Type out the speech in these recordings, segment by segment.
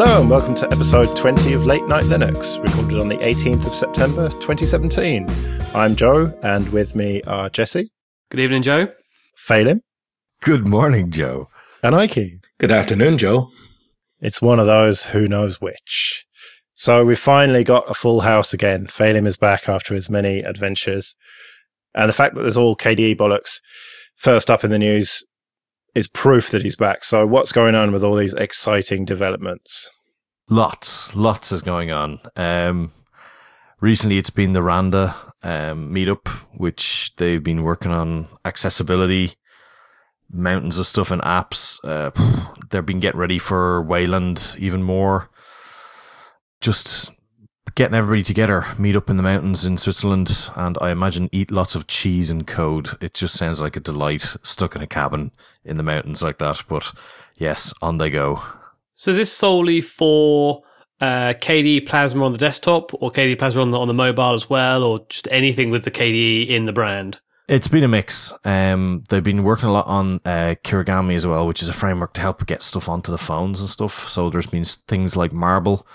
Hello and welcome to episode 20 of Late Night Linux, recorded on the 18th of September 2017. I'm Joe, and with me are Jesse, Good evening, Joe. Phelim, Good morning, Joe. and Ike. Good afternoon, Joe. It's one of those who knows which. So we finally got a full house again. Phelim is back after his many adventures. And the fact that there's all KDE bollocks first up in the news is proof that he's back. So what's going on with all these exciting developments? Lots, lots is going on. Um, recently, it's been the Randa um, meetup, which they've been working on accessibility, mountains of stuff and apps. Uh, they've been getting ready for Wayland even more. Just getting everybody together, meet up in the mountains in Switzerland, and I imagine eat lots of cheese and code. It just sounds like a delight stuck in a cabin in the mountains like that. But yes, on they go. So this solely for uh, KDE Plasma on the desktop, or KDE Plasma on the on the mobile as well, or just anything with the KDE in the brand. It's been a mix. Um, they've been working a lot on uh, Kirigami as well, which is a framework to help get stuff onto the phones and stuff. So there's been things like Marble.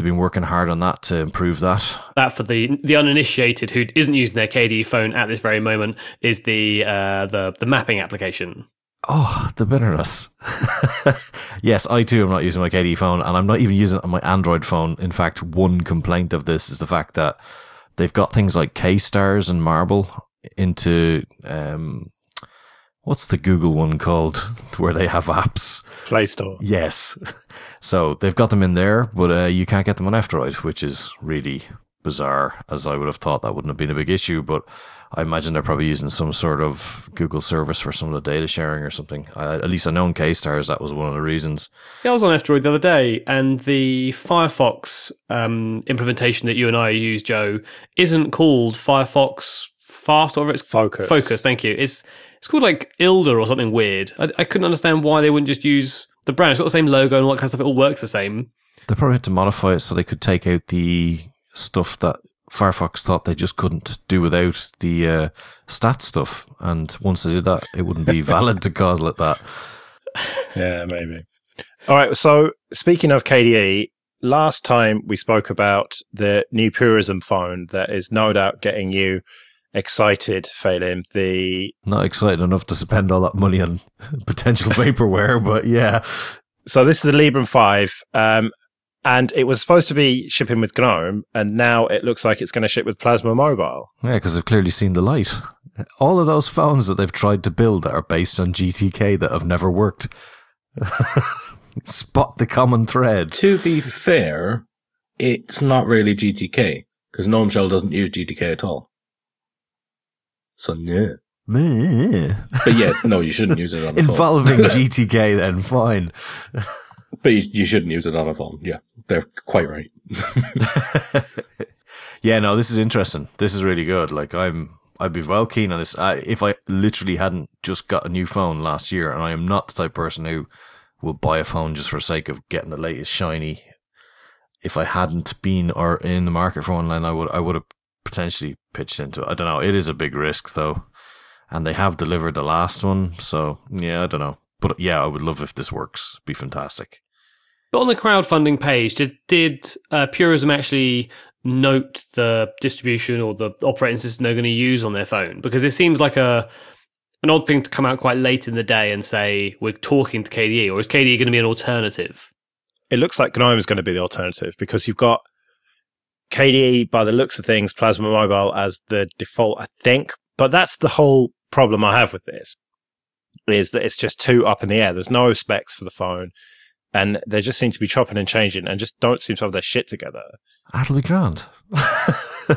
They've been working hard on that to improve that. That for the the uninitiated who isn't using their KDE phone at this very moment is the uh, the the mapping application. Oh, the bitterness. yes, I too am not using my KDE phone, and I'm not even using it on my Android phone. In fact, one complaint of this is the fact that they've got things like KStars and Marble into um, what's the Google one called, where they have apps. Play Store. Yes. So they've got them in there, but uh, you can't get them on F-Droid, which is really bizarre, as I would have thought that wouldn't have been a big issue. But I imagine they're probably using some sort of Google service for some of the data sharing or something. Uh, at least I know in KStars that was one of the reasons. Yeah, I was on F-Droid the other day, and the Firefox um, implementation that you and I use, Joe, isn't called Firefox Fast or it's Focus. Focus, thank you. It's it's called like Ilda or something weird. I, I couldn't understand why they wouldn't just use the brand. It's got the same logo and all that kind of stuff. It all works the same. They probably had to modify it so they could take out the stuff that Firefox thought they just couldn't do without the uh, stat stuff. And once they did that, it wouldn't be valid to call it that. Yeah, maybe. All right. So speaking of KDE, last time we spoke about the new Purism phone that is no doubt getting you excited, Phelim. The Not excited enough to spend all that money on potential vaporware, but yeah. so this is the Librem five, um, and it was supposed to be shipping with GNOME, and now it looks like it's going to ship with Plasma Mobile. Yeah, because they've clearly seen the light. All of those phones that they've tried to build that are based on GTK that have never worked. Spot the common thread. To be fair, it's not really GTK because Gnome Shell doesn't use GTK at all. So no. Meh. But yeah, no, you shouldn't use it on a phone. Involving GTK, then fine. But you, you shouldn't use it on a phone. Yeah, they're quite right. yeah, no, this is interesting. This is really good. Like, I'm, I'd be well keen on this. I, if I literally hadn't just got a new phone last year, and I am not the type of person who will buy a phone just for the sake of getting the latest shiny. If I hadn't been or in the market for one, then I would, I would have potentially pitched into it. I don't know. It is a big risk though, and they have delivered the last one, so yeah, I don't know. But yeah, I would love if this works. Be fantastic. But on the crowdfunding page, did did uh, Purism actually note the distribution or the operating system they're going to use on their phone? Because it seems like a an odd thing to come out quite late in the day and say we're talking to KDE, or is KDE going to be an alternative? It looks like GNOME is going to be the alternative because you've got KDE by the looks of things, Plasma Mobile as the default, I think. But that's the whole problem I have with this is that it's just too up in the air. There's no specs for the phone, and they just seem to be chopping and changing, and just don't seem to have their shit together. That'll be grand.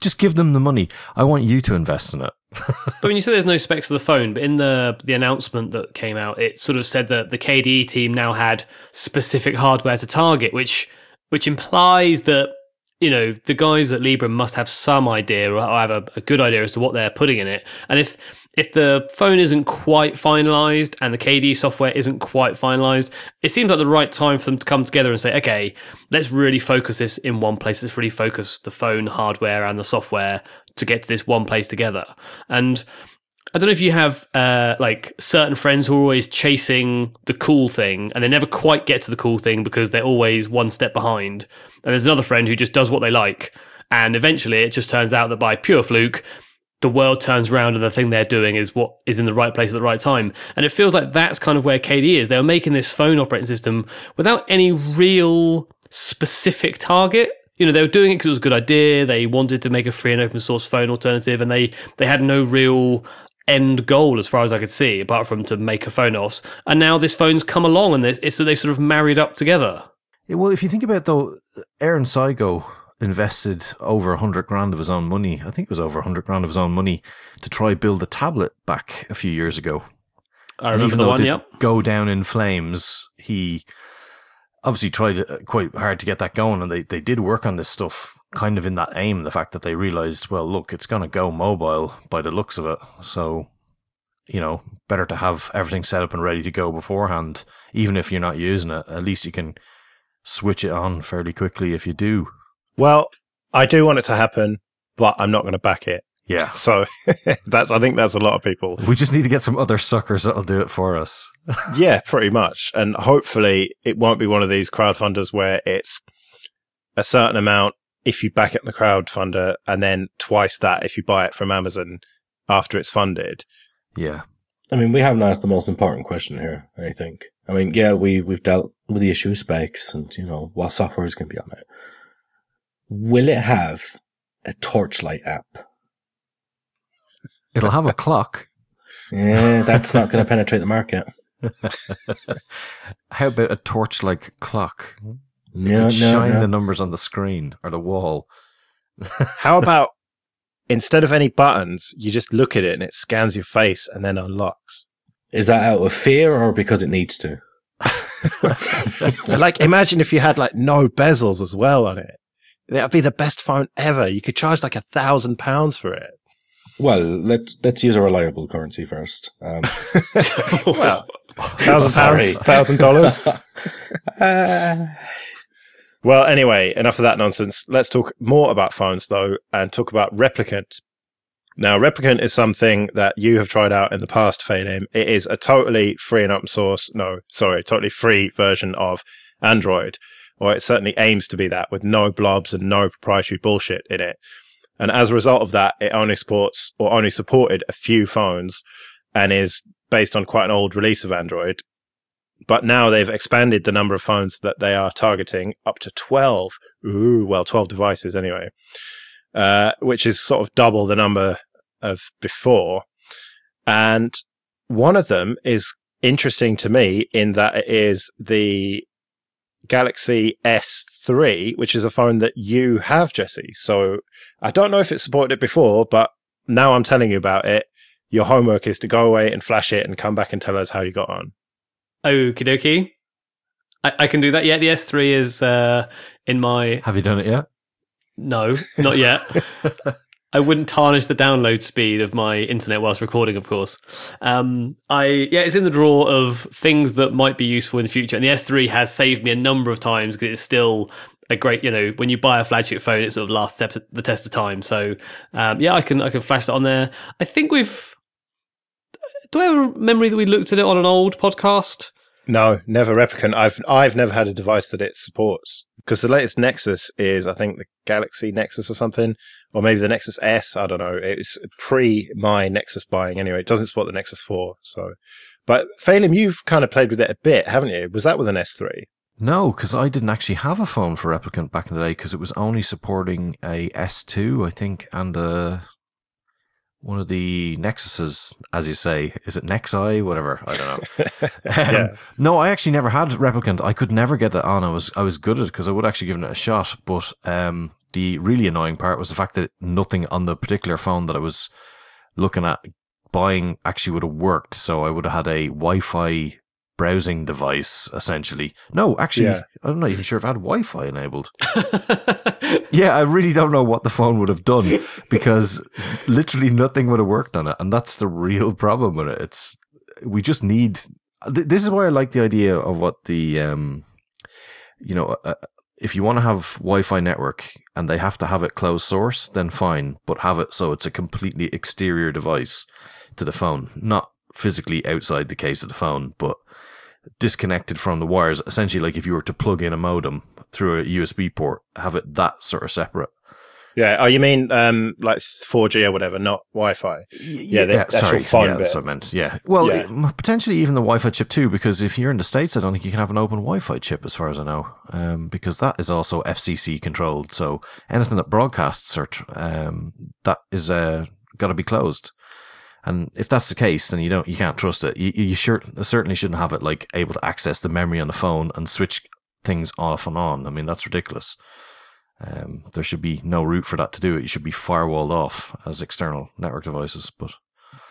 Just give them the money. I want you to invest in it. But when you say there's no specs for the phone, but in the the announcement that came out, it sort of said that the KDE team now had specific hardware to target, which which implies that you know the guys at Librem must have some idea or have a, a good idea as to what they're putting in it. And if if the phone isn't quite finalized and the KDE software isn't quite finalized, it seems like the right time for them to come together and say, okay, let's really focus this in one place. Let's really focus the phone hardware and the software to get to this one place together. And I don't know if you have uh, like certain friends who are always chasing the cool thing and they never quite get to the cool thing because they're always one step behind. And there's another friend who just does what they like. And eventually it just turns out that by pure fluke, the world turns around and the thing they're doing is what is in the right place at the right time. And it feels like that's kind of where KDE is. They were making this phone operating system without any real specific target. You know, they were doing it because it was a good idea. They wanted to make a free and open source phone alternative, and they they had no real end goal as far as I could see, apart from to make a Phonos. And now this phone's come along, and it's, so they sort of married up together. Yeah, well, if you think about it, though, Aaron Seigo invested over a hundred grand of his own money. I think it was over a hundred grand of his own money to try build a tablet back a few years ago. I remember the one. Yep. Go down in flames. He obviously tried uh, quite hard to get that going, and they they did work on this stuff kind of in that aim. The fact that they realized, well, look, it's going to go mobile by the looks of it, so you know, better to have everything set up and ready to go beforehand. Even if you're not using it, at least you can switch it on fairly quickly if you do. Well, I do want it to happen, but I'm not going to back it. Yeah. So that's I think that's a lot of people. We just need to get some other suckers that'll do it for us. yeah, pretty much. And hopefully it won't be one of these crowdfunders where it's a certain amount if you back it in the crowdfunder and then twice that if you buy it from Amazon after it's funded. Yeah. I mean, we haven't asked the most important question here, I think. I mean, yeah, we, we've dealt with the issue of specs and, you know, what software is going to be on it. Will it have a torchlight app? It'll have a clock. Yeah, that's not going to penetrate the market. How about a torch-like clock? No, no, shine no. the numbers on the screen or the wall. How about instead of any buttons, you just look at it and it scans your face and then unlocks? Is that out of fear or because it needs to? like imagine if you had like no bezels as well on it. That'd be the best phone ever. You could charge like a thousand pounds for it. Well, let's let's use a reliable currency first. Um, well, thousand Sorry. pounds, thousand dollars. Well, anyway, enough of that nonsense. Let's talk more about phones, though, and talk about Replicant. Now, Replicant is something that you have tried out in the past, Phelim. It is a totally free and open source, no, sorry, totally free version of Android, or it certainly aims to be that with no blobs and no proprietary bullshit in it. And as a result of that, it only supports or only supported a few phones and is based on quite an old release of Android but now they've expanded the number of phones that they are targeting up to 12 ooh well 12 devices anyway uh, which is sort of double the number of before. And one of them is interesting to me in that it is the galaxy s3 which is a phone that you have jesse. So i don't know if it supported it before but now i'm telling you about it. Your homework is to go away and flash it and come back and tell us how you got on Okie dokie. I, I can do that. Yeah, the S3 is uh, in my. Have you done it yet? No, not yet. I wouldn't tarnish the download speed of my internet whilst recording, of course. Um, I yeah, it's in the drawer of things that might be useful in the future, and the S3 has saved me a number of times because it's still a great. You know, when you buy a flagship phone, it sort of lasts the the test of time. So um, yeah, I can I can flash that on there. I think we've. Do I have a memory that we looked at it on an old podcast? No, never replicant. I've I've never had a device that it supports because the latest Nexus is I think the Galaxy Nexus or something, or maybe the Nexus S. I don't know. It's pre my Nexus buying anyway. It doesn't support the Nexus Four. So, but Phelim, you've kind of played with it a bit, haven't you? Was that with an S three? No, because I didn't actually have a phone for Replicant back in the day because it was only supporting a S2, I think, and a one of the Nexuses, as you say. Is it Nexi? Whatever. I don't know. Um, Yeah. No, I actually never had Replicant. I could never get that on. I was I was good at it because I would actually given it a shot. But um, the really annoying part was the fact that nothing on the particular phone that I was looking at buying actually would have worked. So I would have had a Wi-Fi browsing device essentially. No, actually, Yeah. I'm not even sure if I had Wi-Fi enabled. Yeah, I really don't know what the phone would have done because literally nothing would have worked on it, and that's the real problem with it. It's we just need. th- This is why I like the idea of what the um, you know, uh, if you want to have Wi-Fi network and they have to have it closed source, then fine, but have it so it's a completely exterior device to the phone, not physically outside the case of the phone, but disconnected from the wires. Essentially, like if you were to plug in a modem through a USB port, have it that sort of separate. Yeah. Oh, you mean um, like 4G or whatever, not Wi-Fi? Yeah, the actual sorry, phone yeah, bit. that's what I meant. Yeah, well, Yeah. it- potentially even the Wi-Fi chip too, because if you're in the states, I don't think you can have an open Wi-Fi chip, as far as I know, um, because that is also FCC controlled. So anything that broadcasts or um, that is uh, got to be closed. And if that's the case, then you don't, you can't trust it. You, you sure, certainly shouldn't have it like able to access the memory on the phone and switch things off and on. I mean, that's ridiculous. Um, there should be no route for that to do it. You should be firewalled off as external network devices. But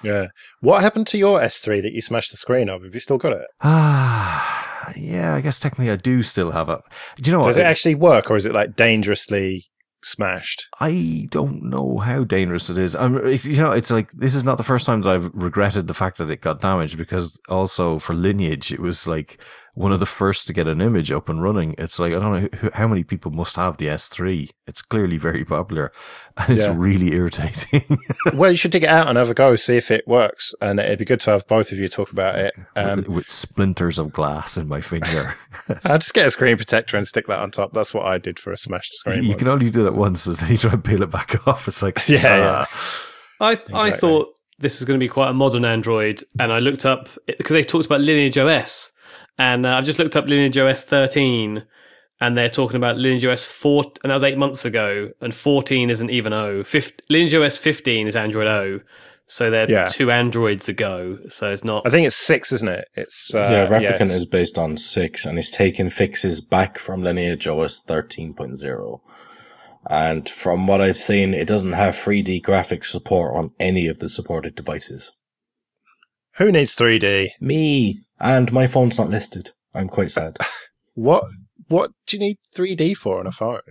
Yeah. What happened to your S3 that you smashed the screen of? Have you still got it? Ah, yeah. I guess technically I do still have it. Do you know Does what? Does it actually work, or is it like dangerously smashed? I don't know how dangerous it is. I'm, you know, it's like this is not the first time that I've regretted the fact that it got damaged because also for lineage, it was like one of the first to get an image up and running. It's like I don't know who, how many people must have the S3. It's clearly very popular, and it's Yeah. really irritating. well, you should dig it out and have a go, see if it works, and it'd be good to have both of you talk about it. Um, with, with splinters of glass in my finger. I'll just get a screen protector and stick that on top. That's what I did for a smashed screen. you once. can only do that once, as then you try and peel it back off. It's like Yeah, ah. I I Exactly. thought this was going to be quite a modern Android, and I looked up because they talked about Lineage OS, and uh, I've just looked up Lineage OS 13, and they're talking about Lineage OS 4, and that was eight months ago, and 14 isn't even O. Fif- Lineage OS 15 is Android O, so they're Yeah. two Androids ago, so it's not. I think it's six, isn't it? It's uh, yeah, Replicant it's- is based on six, and it's taken fixes back from Lineage OS 13.0. And from what I've seen, it doesn't have 3D graphics support on any of the supported devices. Who needs 3D? Me and my phone's not listed. I'm quite sad. What what do you need 3D for on a phone?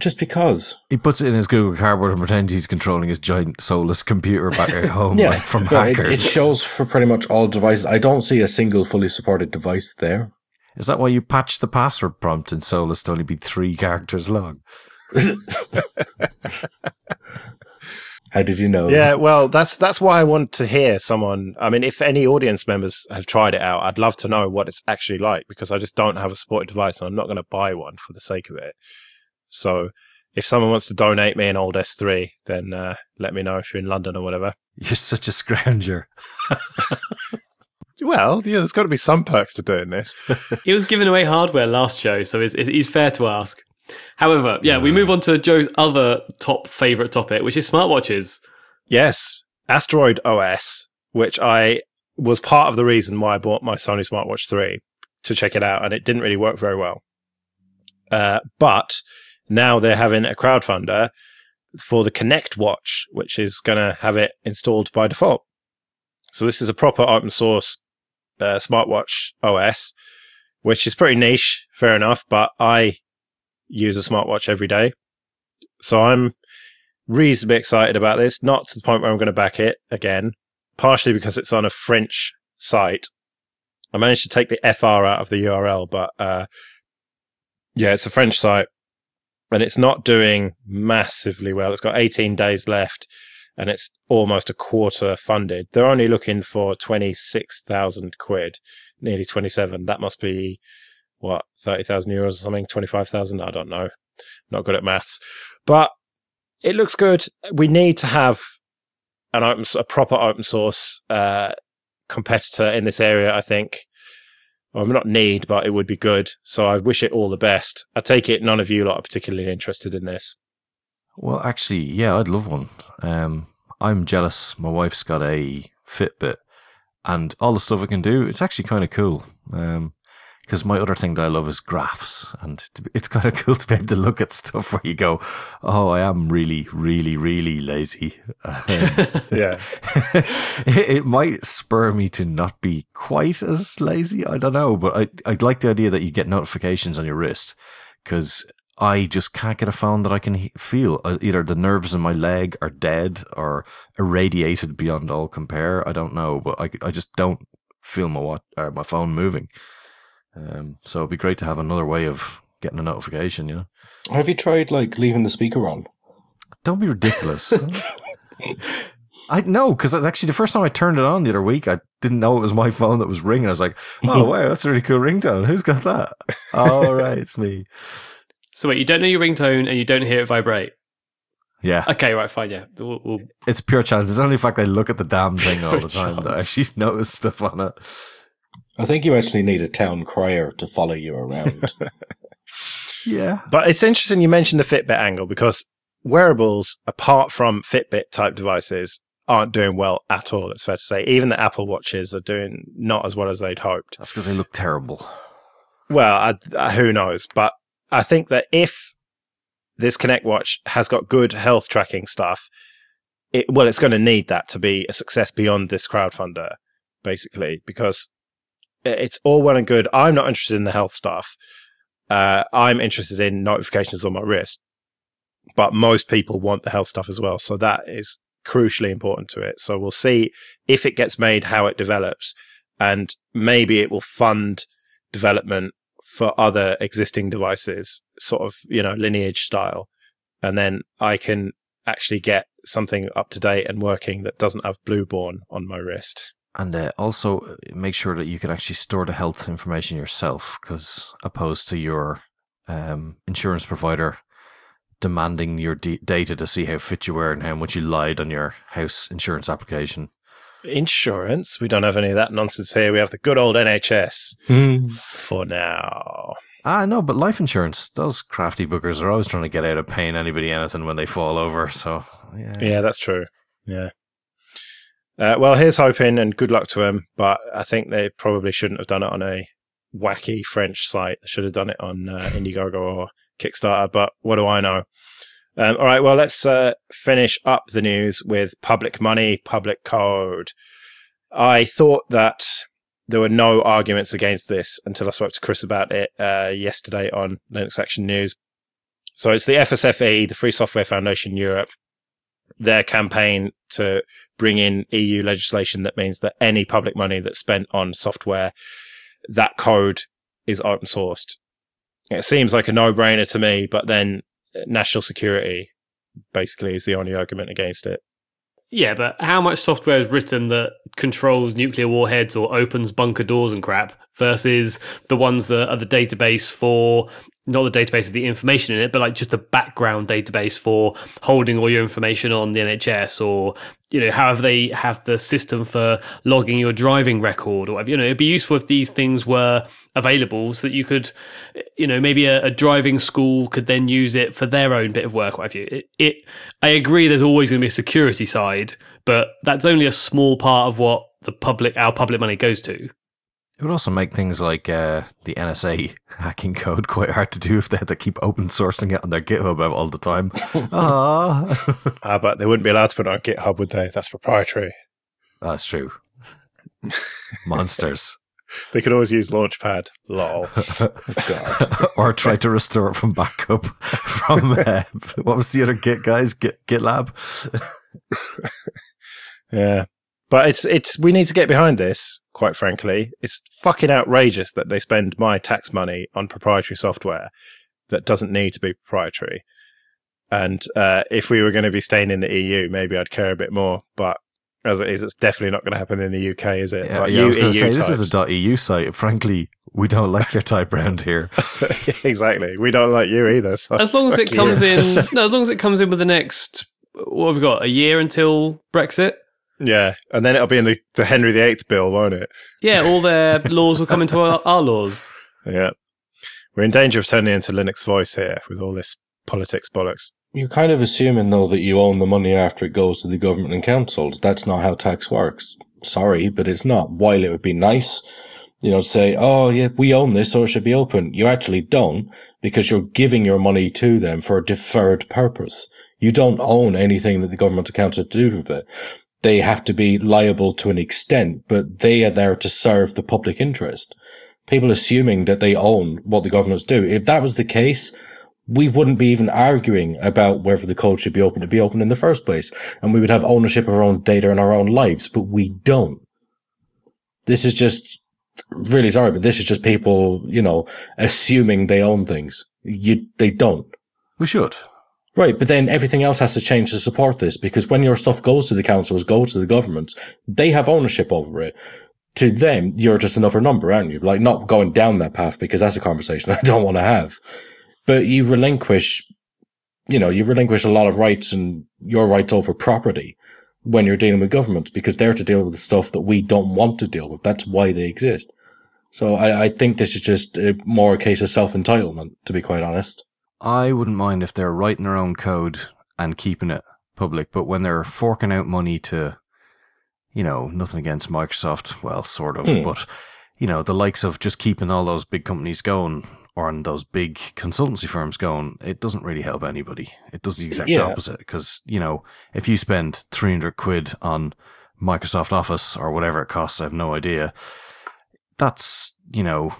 Just because. He puts it in his Google Cardboard and pretends he's controlling his giant soulless computer back at home, like from Yeah, it, hackers. it shows for pretty much all devices. I don't see a single fully supported device there. Is that why you patched the password prompt in Solus to only be three characters long? How did you know? Yeah, well, that's that's why I want to hear someone. I mean, if any audience members have tried it out, I'd love to know what it's actually like because I just don't have a supported device and I'm not going to buy one for the sake of it. So, if someone wants to donate me an old S3, then uh, let me know if you're in London or whatever. You're such a scrounger. Well, yeah, there's got to be some perks to doing this. He was giving away hardware last show, so it's, it's fair to ask. However, yeah, we move on to Joe's other top favorite topic, which is smartwatches. Yes, Asteroid OS, which I was part of the reason why I bought my Sony Smartwatch 3 to check it out, and it didn't really work very well. Uh, but now they're having a crowdfunder for the Connect Watch, which is going to have it installed by default. So this is a proper open source uh, smartwatch OS, which is pretty niche, fair enough, but I use a smartwatch every day. So I'm reasonably excited about this, not to the point where I'm going to back it again, partially because it's on a French site. I managed to take the FR out of the URL, but uh, yeah, it's a French site and it's not doing massively well. It's got 18 days left and it's almost a quarter funded. They're only looking for 26,000 quid, nearly 27. That must be what, 30,000 euros or something, 25,000? I don't know. Not good at maths. But it looks good. We need to have an open, a proper open source uh, competitor in this area. I think. Well, not need, but it would be good. So I wish it all the best. I take it none of you lot are particularly interested in this. Well, actually, yeah, I'd love one. Um, I'm jealous. My wife's got a Fitbit, and all the stuff it can do, it's actually kind of cool. Um, because my other thing that I love is graphs, and it's kind of cool to be able to look at stuff where you go, "Oh, I am really, really, really lazy." Um, Yeah. it, it might spur me to not be quite as lazy. I don't know, but I I like the idea that you get notifications on your wrist because I just can't get a phone that I can he- feel. Uh, Either the nerves in my leg are dead or irradiated beyond all compare. I don't know, but I I just don't feel my watch or my phone moving. Um, so it'd be great to have another way of getting a notification. You know, Have you tried like leaving the speaker on? don't be ridiculous. I know because actually the first time I turned it on the other week, I didn't know it was my phone that was ringing. I was like, "Oh wow, that's a really cool ringtone. Who's got that?" oh right, it's me. So wait, you don't know your ringtone and you don't hear it vibrate. Yeah, Okay, right, fine, yeah. We'll, we'll, it's pure chance. It's only the fact I look at the damn thing all the Pure time that I actually notice stuff on it. I think you actually need a town crier to follow you around. Yeah, But it's interesting you mentioned the Fitbit angle because wearables, apart from Fitbit type devices, aren't doing well at all. It's fair to say. Even the Apple Watches are doing not as well as they'd hoped. that's because they look terrible. Well, I, I, who knows? But I think that if this Connect Watch has got good health tracking stuff, it well, it's going to need that to be a success beyond this crowdfunder, basically, because i- it's all well and good. I'm not interested in the health stuff. Uh, I'm interested in notifications on my wrist, but most people want the health stuff as well. So that is crucially important to it. So we'll see if it gets made, how it develops, and maybe it will fund development for other existing devices, sort of, you know, lineage style. And then I can actually get something up to date and working that doesn't have BlueBorne on my wrist. And uh, also uh, make sure that you can actually store the health information yourself, because opposed to your um, insurance provider demanding your d- data to see how fit you were and how much you lied on your house insurance application. Insurance, we don't have any of that nonsense here. We have the good old NHS Hmm. for now. Ah, no, but life insurance, those crafty bookers are always trying to get out of paying anybody anything when they fall over. So, yeah. Yeah, that's true. Yeah. Uh, well, here's hoping and good luck to them, but I think they probably shouldn't have done it on a wacky French site. They should have done it on uh, Indiegogo or Kickstarter, but what do I know? Um, all right, well, let's uh, finish up the news with public money, public code. I thought that there were no arguments against this until I spoke to Chris about it uh, yesterday on Linux Action News. So it's the FSFE, the Free Software Foundation Europe, their campaign to bring in EU legislation that means that any public money that's spent on software, that code is open sourced. It seems like a no brainer to me, but then national security basically is the only argument against it. yeah, but how much software is written that controls nuclear warheads or opens bunker doors and crap versus the ones that are the database for not the database of the information in it, but like just the background database for holding all your information on the NHS or, you know, however they have the system for logging your driving record or whatever. You know, it'd be useful if these things were available so that you could, you know, maybe a, a driving school could then use it for their own bit of work, what have you. It, it I agree there's always going to be a security side, but that's only a small part of what the public, our public money goes to. It would also make things like uh, the NSA hacking code quite hard to do if they had to keep open sourcing it on their GitHub all the time. Ah, Uh, but they wouldn't be allowed to put it on GitHub, would they? That's proprietary. that's true. Monsters. They could always use Launchpad. Lol. or try to restore it from backup from uh, what was the other Git guys? Git GitLab. Yeah. But it's it's we need to get behind this, quite frankly. It's fucking outrageous that they spend my tax money on proprietary software that doesn't need to be proprietary. And uh, if we were going to be staying in the EU, maybe I'd care a bit more. But as it is, it's definitely not going to happen in the UK, is it? Yeah, But yeah, I was going to EU say this is a .eu site. Frankly, we don't like your type round here. exactly. We don't like you either. So As long as it comes you. in, no, as long as it comes in with the next, what have we got? A year until Brexit. Yeah, and then it'll be in the, the Henry VIII bill, won't it? Yeah, all their laws will come into our, our laws. Yeah. We're in danger of turning into Linux voice here with all this politics bollocks. You're kind of assuming, though, that you own the money after it goes to the government and councils. That's not how tax works. Sorry, but it's not. While it would be nice, you know, to say, oh, yeah, we own this, so it should be open. You actually don't because you're giving your money to them for a deferred purpose. You don't own anything that the government or council do with it. They have to be liable to an extent, but they are there to serve the public interest. People assuming that they own what the governments do. If that was the case, we wouldn't be even arguing about whether the code should be open to be open in the first place. And we would have ownership of our own data and our own lives, but we don't. This is just really sorry, but this is just people, you know, assuming they own things. You, they don't. We should. Right, but then everything else has to change to support this because when your stuff goes to the councils, goes to the government, they have ownership over it. To them, you're just another number, aren't you? Like not going down that path because that's a conversation I don't want to have. But you relinquish, you know, you relinquish a lot of rights and your rights over property when you're dealing with governments because they're to deal with the stuff that we don't want to deal with. That's why they exist. So I, I think this is just a, more a case of self entitlement, to be quite honest. I wouldn't mind if they're writing their own code and keeping it public, but when they're forking out money to, you know, nothing against Microsoft, well, sort of, Hmm. but, you know, the likes of just keeping all those big companies going or on those big consultancy firms going, it doesn't really help anybody. It does the exact Yeah. opposite because, you know, if you spend 300 quid on Microsoft Office or whatever it costs, I have no idea, that's, you know,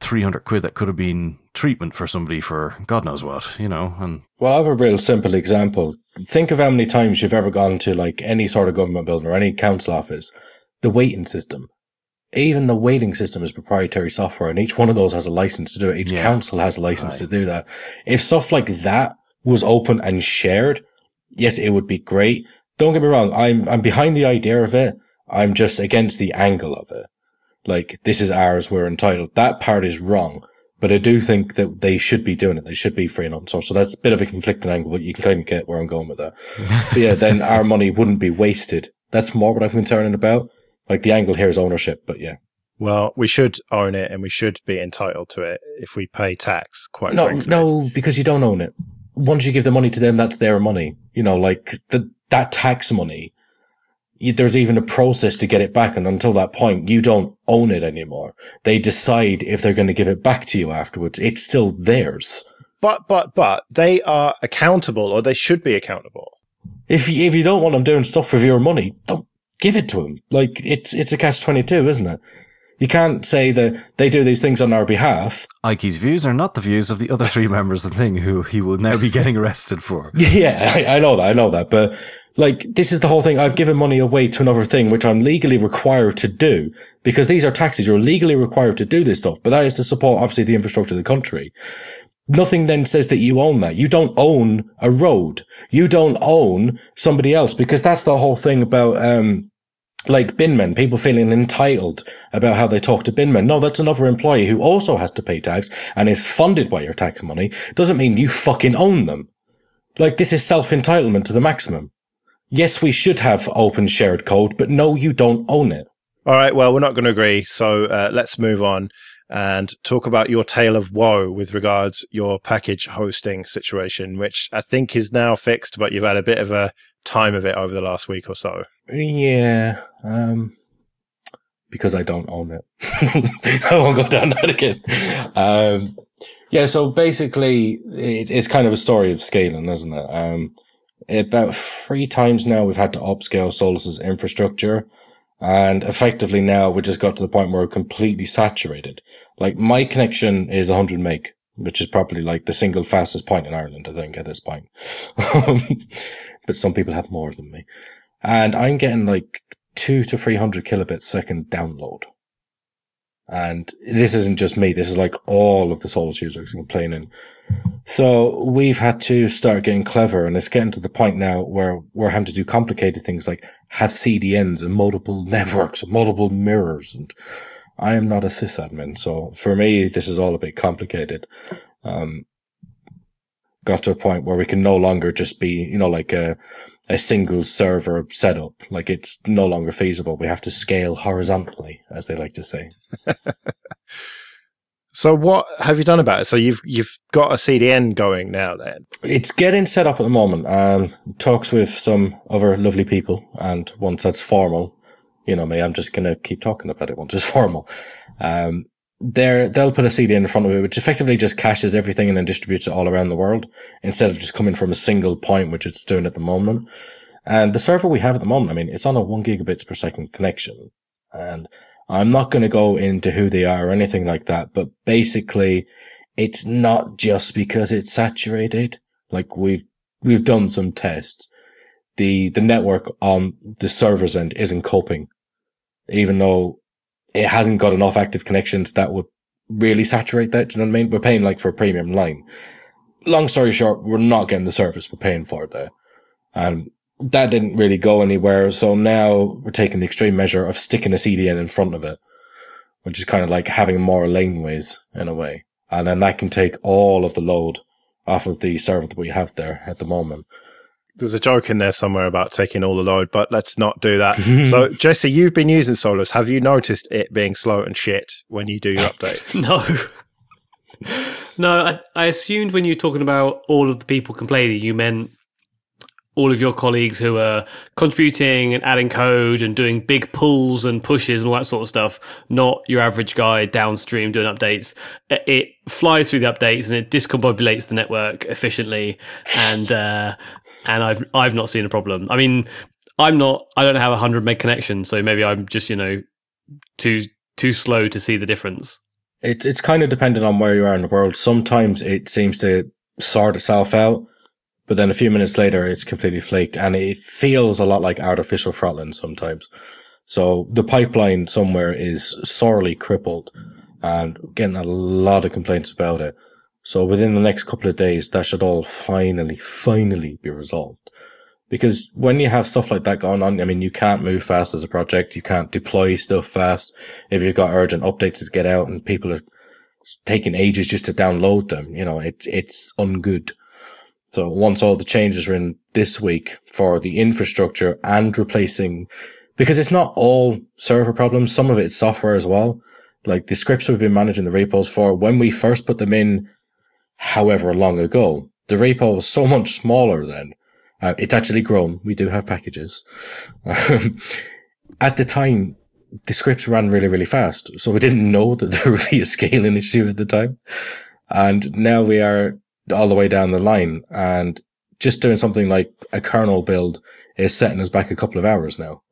300 quid that could have been treatment for somebody for God knows what, you know, and Well, I have a real simple example. Think of how many times you've ever gone to like any sort of government building or any council office, the waiting system. Even the waiting system is proprietary software, and each one of those has a license to do it. Each Yeah. council has a license to do that. If stuff like that was open and shared, yes, it would be great. Don't get me wrong. I'm I'm behind the idea of it. I'm just against the angle of it. Like this is ours. We're entitled. That part is wrong. But I do think that they should be doing it. They should be free and open source. So that's a bit of a conflicting angle, but you can kind of get where I'm going with that. but yeah, then our money wouldn't be wasted. That's more what I'm concerned about. Like the angle here is ownership, but yeah. Well, we should own it and we should be entitled to it if we pay tax, quite No, frankly. no, because you don't own it. Once you give the money to them, that's their money. You know, like the, that tax money, there's even a process to get it back. And until that point, you don't own it anymore. They decide if they're going to give it back to you afterwards. It's still theirs. But, but, but they are accountable or they should be accountable. If you, if you don't want them doing stuff with your money, don't give it to them. Like it's, it's a catch 22, isn't it? You can't say that they do these things on our behalf. Ike's views are not the views of the other three members of the thing who he will now be getting arrested for. Yeah, I, I know that. I know that. But like, this is the whole thing. I've given money away to another thing, which I'm legally required to do because these are taxes. You're legally required to do this stuff, but that is to support obviously the infrastructure of the country. Nothing then says that you own that. You don't own a road. You don't own somebody else because that's the whole thing about, um, like binmen, people feeling entitled about how they talk to binmen. No, that's another employee who also has to pay tax and is funded by your tax money. Doesn't mean you fucking own them. Like this is self-entitlement to the maximum. Yes, we should have open shared code, but no, you don't own it. All right. Well, we're not going to agree. So uh, let's move on and talk about your tale of woe with regards your package hosting situation, which I think is now fixed, but you've had a bit of a time of it over the last week or so. Yeah, um, because I don't own it. I won't go down that again. Um, yeah, so basically, it, it's kind of a story of scaling, isn't it? Um, about three times now we've had to upscale Solus's infrastructure. And effectively now we just got to the point where we're completely saturated. Like my connection is 100 meg, which is probably like the single fastest point in Ireland, I think, at this point. but some people have more than me. And I'm getting like two to 300 kilobits second download. And this isn't just me. This is like all of the Solus users complaining. So we've had to start getting clever and it's getting to the point now where we're having to do complicated things like have CDNs and multiple networks and multiple mirrors. And I am not a sysadmin. So for me, this is all a bit complicated. Um, got to a point where we can no longer just be, you know, like a, a single server setup. Like it's no longer feasible. We have to scale horizontally, as they like to say. So what have you done about it? So you've you've got a CDN going now then. It's getting set up at the moment. Um, talks with some other lovely people, and once that's formal, you know me, I'm just gonna keep talking about it once it's formal. Um, they're, they'll put a CD in front of it, which effectively just caches everything and then distributes it all around the world instead of just coming from a single point, which it's doing at the moment. And the server we have at the moment, I mean, it's on a one gigabits per second connection. And I'm not going to go into who they are or anything like that, but basically it's not just because it's saturated. Like we've, we've done some tests. The, the network on the server's end isn't coping, even though it hasn't got enough active connections that would really saturate that. Do you know what I mean? We're paying like for a premium line. Long story short, we're not getting the service we're paying for there. And that didn't really go anywhere. So now we're taking the extreme measure of sticking a CDN in front of it, which is kind of like having more laneways in a way. And then that can take all of the load off of the server that we have there at the moment. There's a joke in there somewhere about taking all the load, but let's not do that. so, Jesse, you've been using Solus. Have you noticed it being slow and shit when you do your updates? No. no, I, I assumed when you were talking about all of the people complaining, you meant all of your colleagues who are contributing and adding code and doing big pulls and pushes and all that sort of stuff, not your average guy downstream doing updates. It flies through the updates and it discombobulates the network efficiently, and uh, and I've I've not seen a problem. I mean, I'm not I don't have a hundred meg connection, so maybe I'm just you know too too slow to see the difference. It's it's kind of dependent on where you are in the world. Sometimes it seems to sort itself out but then a few minutes later, it's completely flaked and it feels a lot like artificial throttling sometimes. So the pipeline somewhere is sorely crippled and getting a lot of complaints about it. So within the next couple of days, that should all finally, finally be resolved. Because when you have stuff like that going on, I mean, you can't move fast as a project. You can't deploy stuff fast. If you've got urgent updates to get out and people are taking ages just to download them, you know, it's, it's ungood. So once all the changes are in this week for the infrastructure and replacing, because it's not all server problems, some of it's software as well. Like the scripts we've been managing the repos for, when we first put them in, however long ago, the repo was so much smaller then. Uh, it's actually grown. We do have packages. At the time, the scripts ran really, really fast. So we didn't know that there would be a scaling issue at the time. And now we are all the way down the line. And just doing something like a kernel build is setting us back a couple of hours now,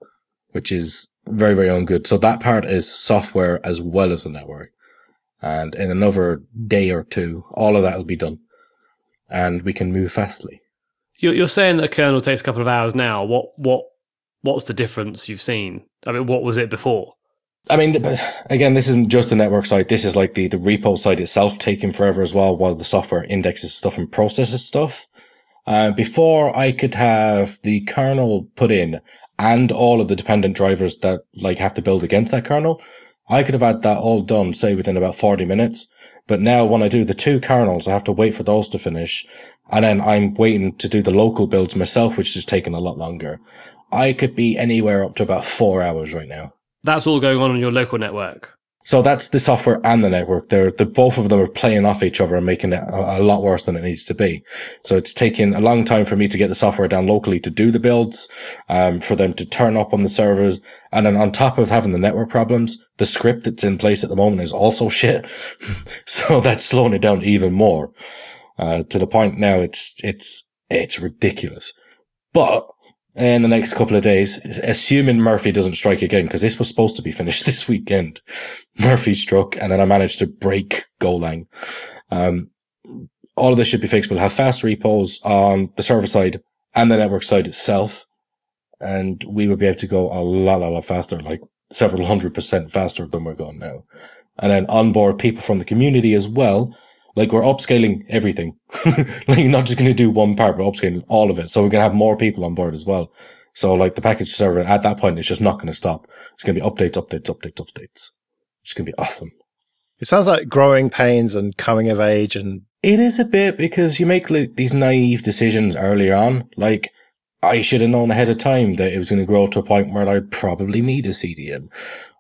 which is very, very ungood. So that part is software as well as the network. And in another day or two, all of that will be done and we can move fastly. You're, saying that a kernel takes a couple of hours now. What, what, what's the difference you've seen? I mean, what was it before? I mean, again, this isn't just the network side. This is like the, the repo side itself taking forever as well, while the software indexes stuff and processes stuff. Uh, before I could have the kernel put in and all of the dependent drivers that like have to build against that kernel, I could have had that all done, say within about 40 minutes. But now when I do the two kernels, I have to wait for those to finish. And then I'm waiting to do the local builds myself, which is taking a lot longer. I could be anywhere up to about four hours right now. That's all going on on your local network. So that's the software and the network. They're, the both of them are playing off each other and making it a, a, lot worse than it needs to be. So it's taken a long time for me to get the software down locally to do the builds, um, for them to turn up on the servers. And then on top of having the network problems, the script that's in place at the moment is also shit. so that's slowing it down even more, uh, to the point now it's, it's, it's ridiculous. But in the next couple of days, assuming Murphy doesn't strike again, because this was supposed to be finished this weekend. Murphy struck, and then I managed to break Golang. Um, all of this should be fixed. We'll have fast repos on the server side and the network side itself, and we will be able to go a lot, lot, lot faster, like several hundred percent faster than we're going now. And then onboard people from the community as well, like we're upscaling everything. like you're not just going to do one part, we're upscaling all of it. So we're going to have more people on board as well. So like the package server at that point, it's just not going to stop. It's going to be updates, updates, updates, updates. It's going to be awesome. It sounds like growing pains and coming of age and. It is a bit because you make like, these naive decisions earlier on. Like I should have known ahead of time that it was going to grow to a point where I'd probably need a CDN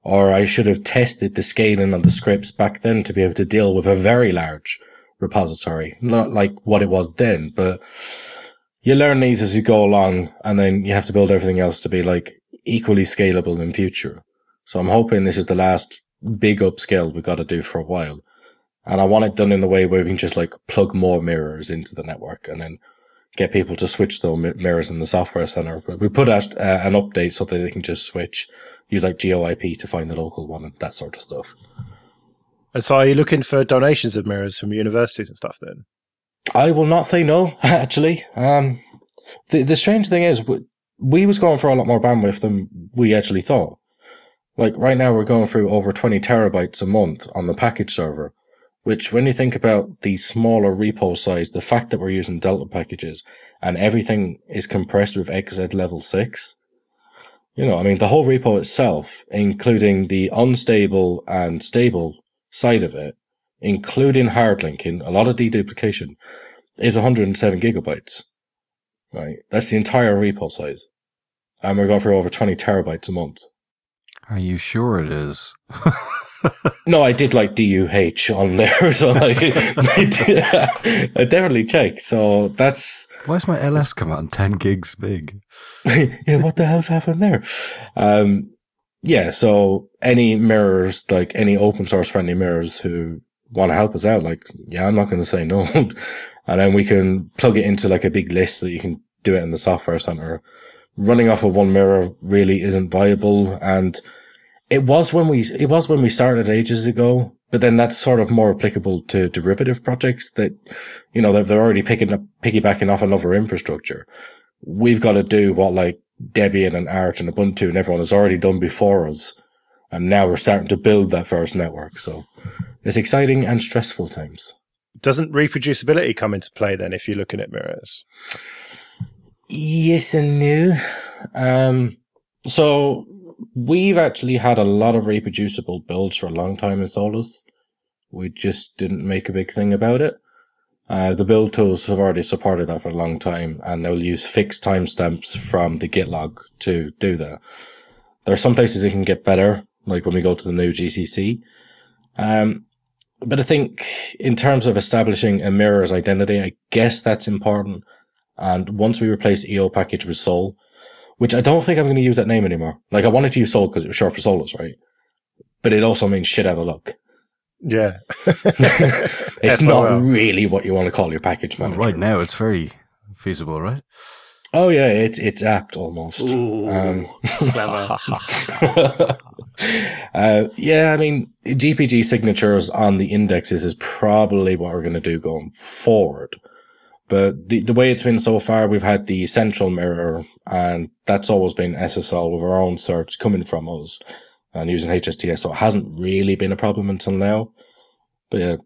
or I should have tested the scaling of the scripts back then to be able to deal with a very large repository, not like what it was then, but you learn these as you go along and then you have to build everything else to be like equally scalable in future. So I'm hoping this is the last big upscale we've got to do for a while. And I want it done in a way where we can just like plug more mirrors into the network and then get people to switch those mirrors in the software center. But we put out uh, an update so that they can just switch use like GeoIP to find the local one and that sort of stuff. And so, are you looking for donations of mirrors from universities and stuff? Then I will not say no. Actually, um, the the strange thing is we, we was going for a lot more bandwidth than we actually thought. Like right now, we're going through over 20 terabytes a month on the package server, which when you think about the smaller repo size, the fact that we're using Delta packages and everything is compressed with XZ level 6, you know, I mean, the whole repo itself, including the unstable and stable side of it, including hard linking, a lot of deduplication, is 107 gigabytes. Right? That's the entire repo size. And we're going for over 20 terabytes a month. Are you sure it is? no, I did like DUH on there, so I, did, I definitely checked. So that's why is my LS command ten gigs big? yeah, what the hell's happened there? Um, yeah, so any mirrors, like any open source friendly mirrors who want to help us out, like yeah, I'm not going to say no, and then we can plug it into like a big list that you can do it in the software center. Running off of one mirror really isn't viable, and it was when we it was when we started ages ago, but then that's sort of more applicable to derivative projects that you know they're, they're already picking up piggybacking off another infrastructure. We've got to do what like Debian and Arch and Ubuntu and everyone has already done before us, and now we're starting to build that first network. So it's exciting and stressful times. Doesn't reproducibility come into play then if you're looking at mirrors? Yes and no. Um, so we've actually had a lot of reproducible builds for a long time in Solus. We just didn't make a big thing about it. Uh, the build tools have already supported that for a long time, and they'll use fixed timestamps from the Git log to do that. There are some places it can get better, like when we go to the new GCC. Um, but I think in terms of establishing a mirror's identity, I guess that's important. And once we replace EO package with Sol, which I don't think I'm going to use that name anymore. Like I wanted to use Sol because it was short for Solus, right? But it also means shit out of luck. Yeah. it's not really what you want to call your package manager. Well, right now, it's very feasible, right? Oh yeah, it's it's apt almost. Ooh, um, clever. uh, yeah, I mean, GPG signatures on the indexes is probably what we're going to do going forward. But the, the way it's been so far, we've had the central mirror, and that's always been SSL with our own search coming from us and using HSTS. So it hasn't really been a problem until now. But yeah,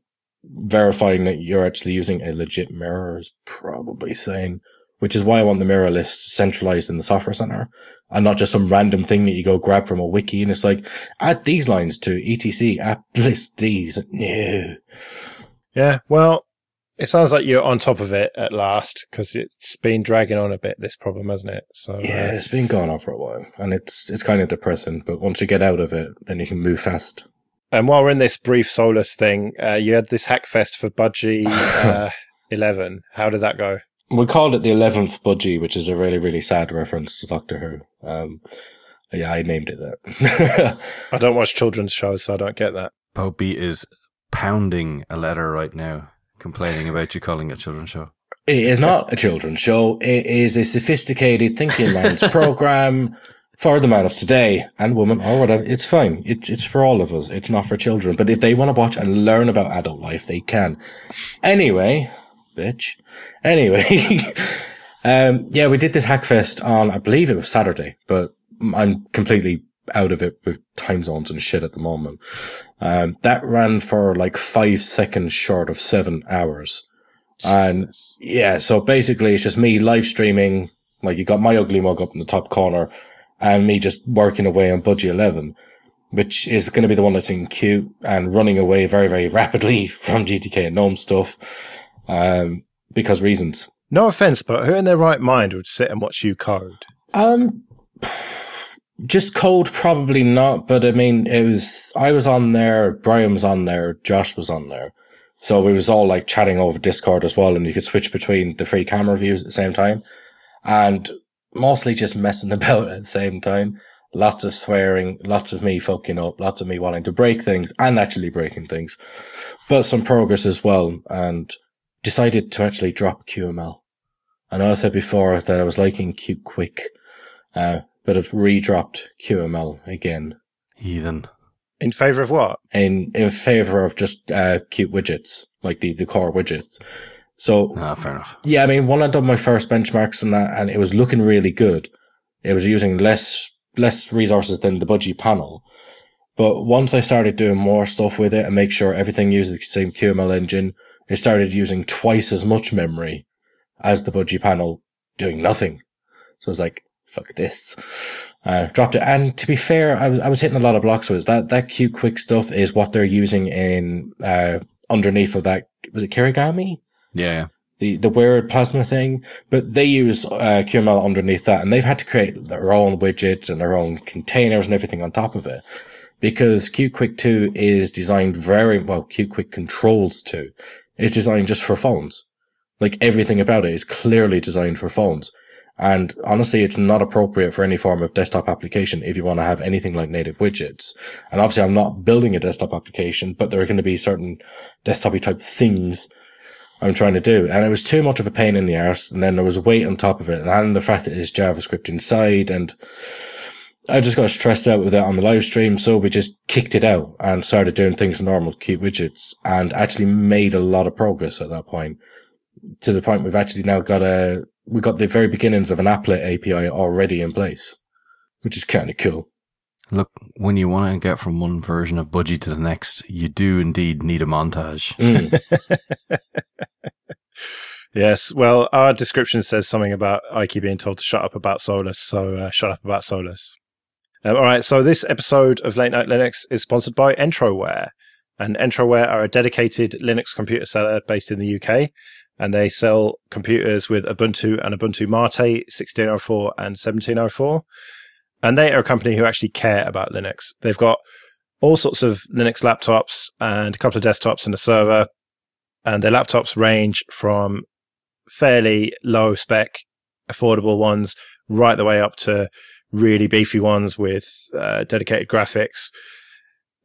verifying that you're actually using a legit mirror is probably saying, which is why I want the mirror list centralized in the software center and not just some random thing that you go grab from a wiki. And it's like, add these lines to etc app list these. No. Yeah. Well, it sounds like you're on top of it at last because it's been dragging on a bit. This problem, hasn't it? So yeah, uh, it's been going on for a while, and it's it's kind of depressing. But once you get out of it, then you can move fast. And while we're in this brief Solus thing, uh, you had this Hackfest for Budgie uh, 11. How did that go? We called it the 11th Budgie, which is a really, really sad reference to Doctor Who. Um, yeah, I named it that. I don't watch children's shows, so I don't get that. Popey is pounding a letter right now complaining about you calling it a children's show. It is not a children's show. It is a sophisticated thinking minds program for the man of today and woman or whatever. It's fine. It's it's for all of us. It's not for children. But if they want to watch and learn about adult life, they can. Anyway, bitch. Anyway, um, yeah, we did this hackfest on I believe it was Saturday, but I'm completely out of it with time zones and shit at the moment. Um, that ran for like five seconds short of seven hours. Jesus. And yeah, so basically it's just me live streaming. Like you got my ugly mug up in the top corner and me just working away on Budgie 11, which is going to be the one that's in queue and running away very, very rapidly from GTK and GNOME stuff. Um, because reasons. No offense, but who in their right mind would sit and watch you code? Um, just code, probably not. But I mean, it was, I was on there, Brian was on there, Josh was on there. So we was all like chatting over Discord as well. And you could switch between the free camera views at the same time and mostly just messing about at the same time. Lots of swearing, lots of me fucking up, lots of me wanting to break things and actually breaking things, but some progress as well. And decided to actually drop QML. I know I said before that I was liking Qt Quick, uh, but have redropped QML again. Heathen. In favor of what? In in favor of just uh, Qt widgets, like the, the core widgets. So ah, fair enough. Yeah, I mean, when I done my first benchmarks and that, and it was looking really good. It was using less less resources than the budgie panel. But once I started doing more stuff with it and make sure everything uses the same QML engine, it started using twice as much memory as the budgie panel, doing nothing. So I was like, fuck this. Uh, dropped it. And to be fair, I was, I was hitting a lot of blocks with. That, that Qt quick stuff is what they're using in, uh, underneath of that. Was it Kirigami? Yeah. the the weird plasma thing, but they use uh, QML underneath that, and they've had to create their own widgets and their own containers and everything on top of it, because Qt Quick two is designed very well. Qt Quick Controls two is designed just for phones. Like everything about it is clearly designed for phones. And honestly, it's not appropriate for any form of desktop application if you want to have anything like native widgets. And obviously, I'm not building a desktop application, but there are going to be certain desktopy type things I'm trying to do. And it was too much of a pain in the arse. And then there was weight on top of it. And the fact that it's JavaScript inside. And I just got stressed out with it on the live stream. So we just kicked it out and started doing things normal Qt widgets and actually made a lot of progress at that point to the point we've actually now got a, we got the very beginnings of an applet API already in place, which is kind of cool. Look, when you want to get from one version of Budgie to the next, you do indeed need a montage. Mm. Yes. Well, our description says something about Ike being told to shut up about Solus. So uh, shut up about Solus. Um, all right. So this episode of Late Night Linux is sponsored by Entroware. And Entroware are a dedicated Linux computer seller based in the UK. And they sell computers with Ubuntu and Ubuntu Mate 1604 and 1704. And they are a company who actually care about Linux. They've got all sorts of Linux laptops and a couple of desktops and a server. And their laptops range from fairly low spec, affordable ones, right the way up to really beefy ones with uh, dedicated graphics.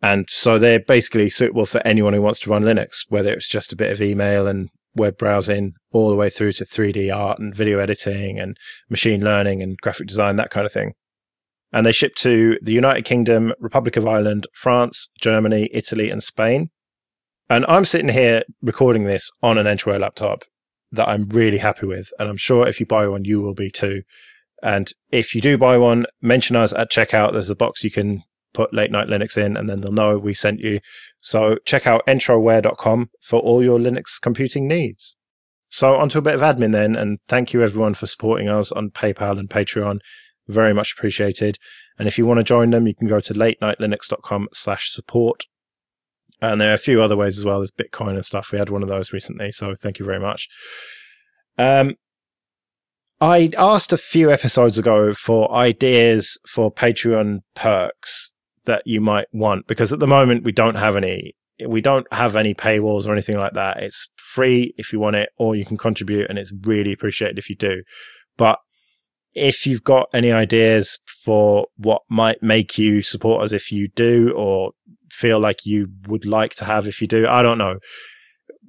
And so they're basically suitable for anyone who wants to run Linux, whether it's just a bit of email and web browsing, all the way through to 3D art and video editing and machine learning and graphic design, that kind of thing. And they ship to the United Kingdom, Republic of Ireland, France, Germany, Italy, and Spain. And I'm sitting here recording this on an Entroware laptop that I'm really happy with. And I'm sure if you buy one, you will be too. And if you do buy one, mention us at checkout. There's a box you can put late night Linux in, and then they'll know we sent you. So check out entroware.com for all your Linux computing needs. So onto a bit of admin then, and thank you everyone for supporting us on PayPal and Patreon. Very much appreciated. And if you want to join them, you can go to latenightlinux.com slash support. And there are a few other ways as well. There's Bitcoin and stuff. We had one of those recently. So thank you very much. Um, I asked a few episodes ago for ideas for Patreon perks that you might want because at the moment we don't have any. We don't have any paywalls or anything like that. It's free if you want it, or you can contribute, and it's really appreciated if you do. But if you've got any ideas for what might make you support us if you do, or feel like you would like to have if you do, I don't know.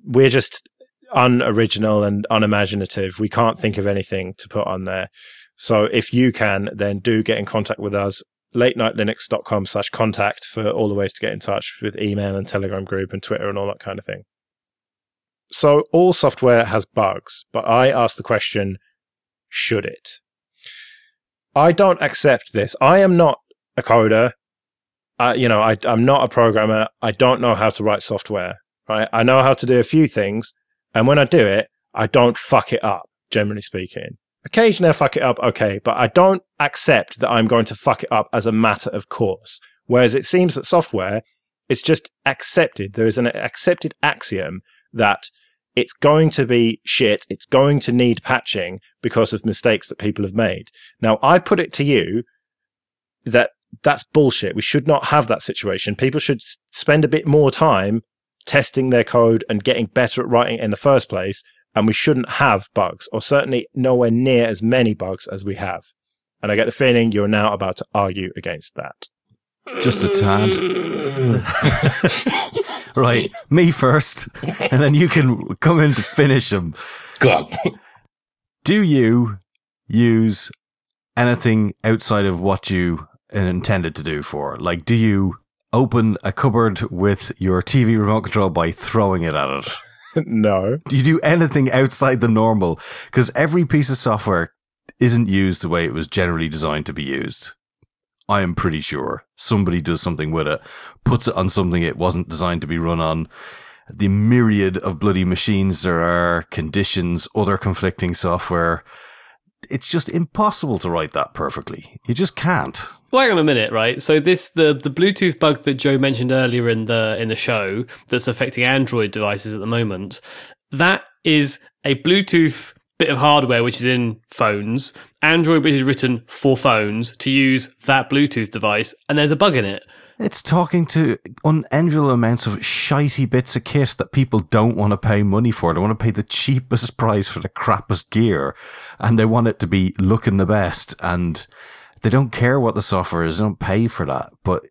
We're just unoriginal and unimaginative. We can't think of anything to put on there. So if you can, then do get in contact with us. LateNightLinux.com slash contact for all the ways to get in touch with email and Telegram group and Twitter and all that kind of thing. So all software has bugs, but I ask the question, should it? I don't accept this. I am not a coder. You know, I, I'm not a programmer. I don't know how to write software. Right? I know how to do a few things, and when I do it, I don't fuck it up. Generally speaking, occasionally I fuck it up. Okay, but I don't accept that I'm going to fuck it up as a matter of course. Whereas it seems that software, it's just accepted. There is an accepted axiom that it's going to be shit. It's going to need patching because of mistakes that people have made. Now, I put it to you that that's bullshit. We should not have that situation. People should spend a bit more time testing their code and getting better at writing it in the first place. And we shouldn't have bugs, or certainly nowhere near as many bugs as we have. And I get the feeling you're now about to argue against that. Just a tad. right, me first, and then you can come in to finish them. Go on. Do you use anything outside of what you intended to do for? Like, do you open a cupboard with your TV remote control by throwing it at it? No. Do you do anything outside the normal? Because every piece of software isn't used the way it was generally designed to be used. I am pretty sure somebody does something with it, puts it on something it wasn't designed to be run on. The myriad of bloody machines there are, conditions, other conflicting software. It's just impossible to write that perfectly. You just can't. Wait on a minute, right? So this the the Bluetooth bug that Joe mentioned earlier in the in the show that's affecting Android devices at the moment. That is a Bluetooth bit of hardware which is in phones, Android which is written for phones to use that Bluetooth device, and there's a bug in it. It's talking to unendurable amounts of shitey bits of kit that people don't want to pay money for. They want to pay the cheapest price for the crappiest gear, and they want it to be looking the best. And they don't care what the software is; they don't pay for that. But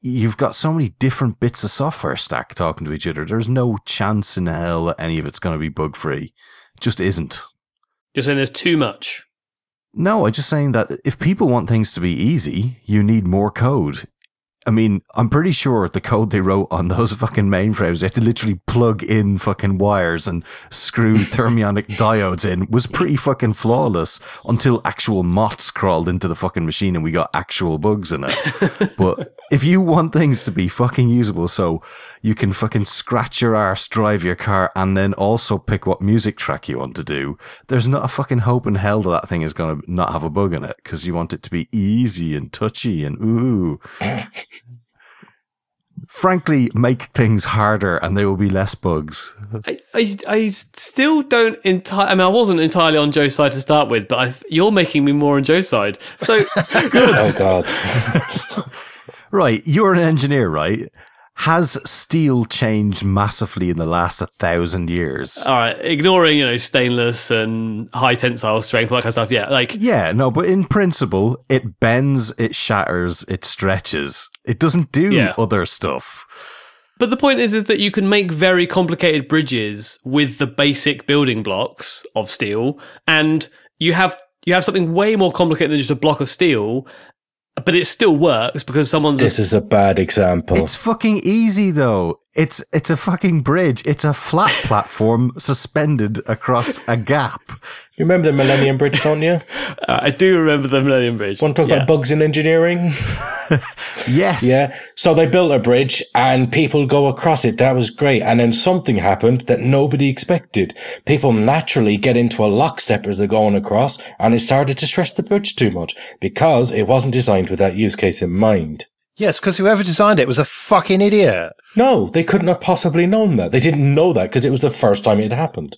you've got so many different bits of software stack talking to each other. There's no chance in hell that any of it's going to be bug free. It just isn't. You're saying there's too much. No, I'm just saying that if people want things to be easy, you need more code. I mean, I'm pretty sure the code they wrote on those fucking mainframes, they had to literally plug in fucking wires and screw thermionic diodes in, was pretty fucking flawless until actual moths crawled into the fucking machine and we got actual bugs in it. but if you want things to be fucking usable so you can fucking scratch your arse, drive your car, and then also pick what music track you want to do, there's not a fucking hope in hell that that thing is going to not have a bug in it because you want it to be easy and touchy and ooh frankly make things harder and there will be less bugs. I, I, I still don't entirely. I mean, I wasn't entirely on Joe's side to start with, but I, you're making me more on Joe's side. So good. Oh God. right, you're an engineer, right? Has steel changed massively in the last thousand years? All right, ignoring you know stainless and high tensile strength, all that kind of stuff. Yeah, like Yeah, no, but in principle, it bends, it shatters, it stretches. It doesn't do Yeah. other stuff. But the point is, is that you can make very complicated bridges with the basic building blocks of steel, and you have you have something way more complicated than just a block of steel, but it still works because someone's This is a bad example. It's fucking easy though. It's it's a fucking bridge. It's a flat platform suspended across a gap. You remember the Millennium Bridge, don't you? Uh, I do remember the Millennium Bridge. Want to talk Yeah. about bugs in engineering? Yes. Yeah. So they built a bridge and people go across it. That was great. And then something happened that nobody expected. People naturally get into a lockstep as they're going across and it started to stress the bridge too much because it wasn't designed with that use case in mind. Yes, because whoever designed it was a fucking idiot. No, they couldn't have possibly known that. They didn't know that because it was the first time it happened.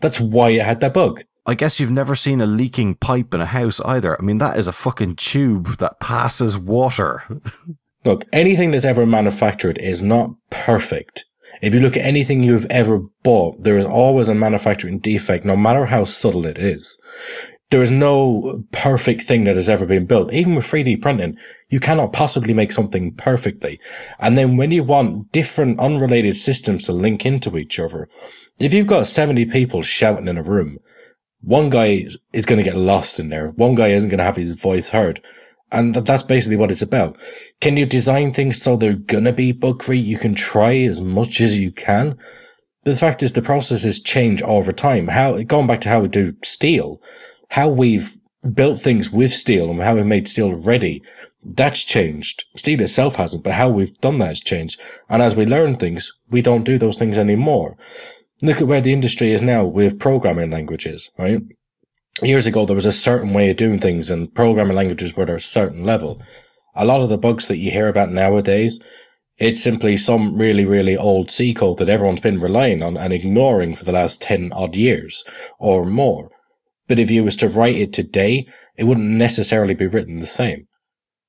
That's why it had that bug. I guess you've never seen a leaking pipe in a house either. I mean, that is a fucking tube that passes water. Look, anything that's ever manufactured is not perfect. If you look at anything you've ever bought, there is always a manufacturing defect, no matter how subtle it is. There is no perfect thing that has ever been built. Even with 3D printing, you cannot possibly make something perfectly. And then when you want different unrelated systems to link into each other, if you've got 70 people shouting in a room, one guy is- going to get lost in there. One guy isn't going to have his voice heard. And that's basically what it's about. Can you design things so they're gonna be bug free? You can try as much as you can. But the fact is the processes change over time. How, going back to how we do steel, how we've built things with steel and how we've made steel ready, that's changed. Steel itself hasn't, but how we've done that has changed. And as we learn things, we don't do those things anymore. Look at where the industry is now with programming languages, right? years ago there was a certain way of doing things and programming languages were at a certain level. A lot of the bugs that you hear about nowadays, it's simply some really, really old C code that everyone's been relying on and ignoring for the last 10 odd years or more. But if you was to write it today, it wouldn't necessarily be written the same.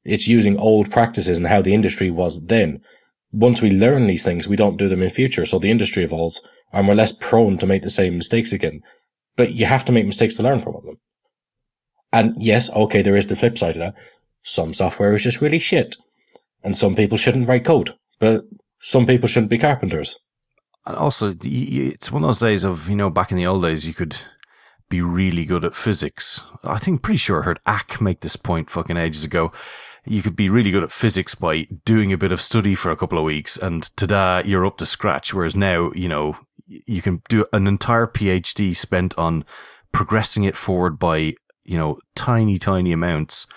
It's using old practices and how the industry was then. Once we learn these things, we don't do them in future. So the industry evolves and we're less prone to make the same mistakes again but you have to make mistakes to learn from them. And yes, okay, there is the flip side of that. Some software is just really shit. And some people shouldn't write code, but some people shouldn't be carpenters. And also, it's one of those days of, you know, back in the old days, you could be really good at physics. I think, pretty sure I heard Ack make this point fucking ages ago. You could be really good at physics by doing a bit of study for a couple of weeks and ta-da, you're up to scratch. Whereas now, you know, you can do an entire PhD spent on progressing it forward by, you know, tiny, tiny amounts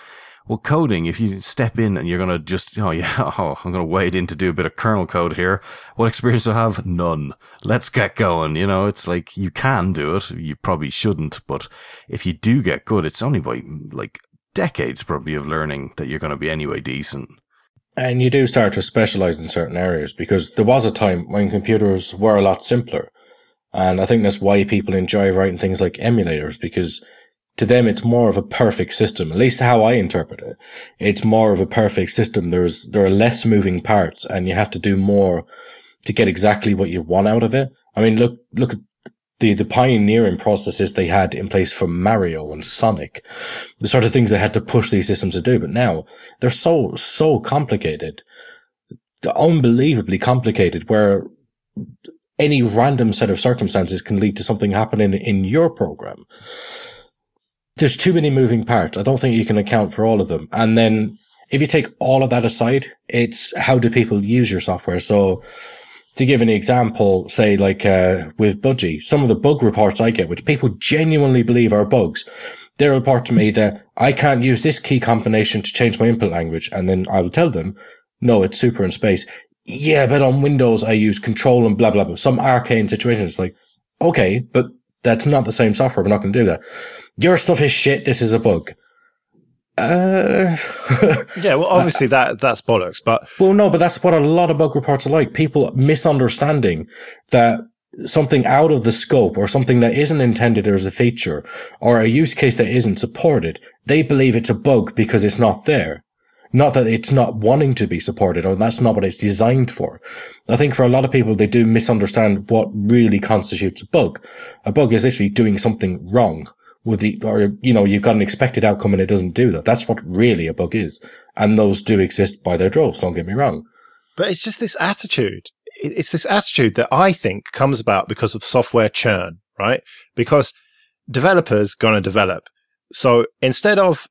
Well, coding, if you step in and you're going to just, oh, yeah, oh, I'm going to wade in to do a bit of kernel code here. What experience do I have? None. Let's get going. You know, it's like you can do it. You probably shouldn't. But if you do get good, it's only by like decades probably of learning that you're going to be anyway decent. And you do start to specialize in certain areas because there was a time when computers were a lot simpler. And I think that's why people enjoy writing things like emulators because to them it's more of a perfect system, at least how I interpret it. It's more of a perfect system. There's, there are less moving parts and you have to do more to get exactly what you want out of it. I mean, look, look at the, the pioneering processes they had in place for Mario and Sonic, the sort of things they had to push these systems to do. But now they're so, so complicated, unbelievably complicated where any random set of circumstances can lead to something happening in your program. There's too many moving parts. I don't think you can account for all of them. And then if you take all of that aside, it's how do people use your software? So to give an example, say like uh, with Budgie, some of the bug reports I get, which people genuinely believe are bugs, they'll report to me that I can't use this key combination to change my input language, and then I will tell them, no, it's super in space. Yeah, but on Windows I use control and blah blah blah. Some arcane situations like, okay, but that's not the same software. We're not going to do that. Your stuff is shit. This is a bug. Uh, yeah, well, obviously that that's bollocks, but well, no, but that's what a lot of bug reports are like. People misunderstanding that something out of the scope or something that isn't intended as a feature or a use case that isn't supported, they believe it's a bug because it's not there. Not that it's not wanting to be supported or that's not what it's designed for. I think for a lot of people, they do misunderstand what really constitutes a bug. A bug is literally doing something wrong with the, or, you know, you've got an expected outcome and it doesn't do that. That's what really a bug is. And those do exist by their droves. Don't get me wrong. But it's just this attitude. It's this attitude that I think comes about because of software churn, right? Because developers going to develop. So instead of,